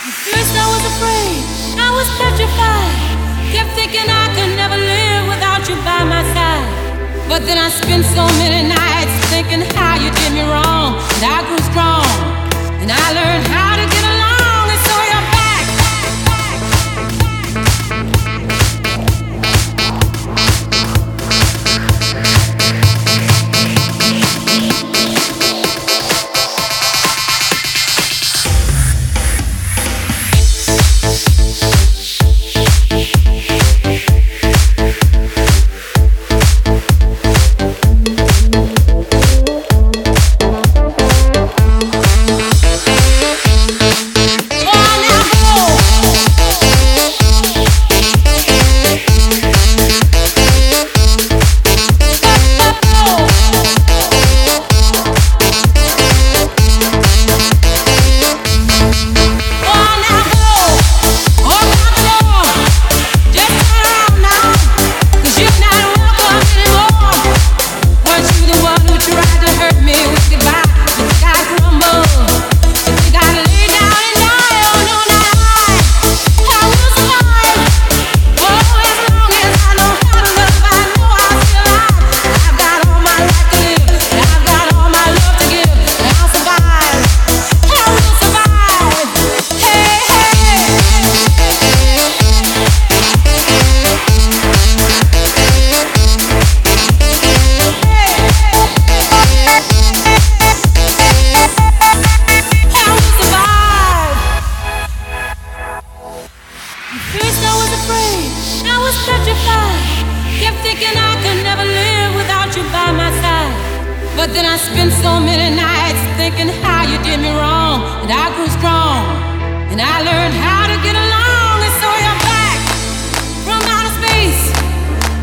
First I was afraid, I was petrified. Kept thinking I could never live without you by my side. But then I spent so many nights thinking how you did me wrong. And I grew strong, and I learned how But then I spent so many nights thinking how you did me wrong. And I grew strong. And I learned how to get along. And so you're back from outer space.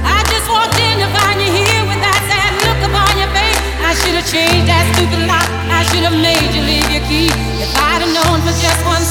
I just walked in to find you here with that sad look upon your face. I should have changed that stupid lock. I should have made you leave your key. If I'd have known for just one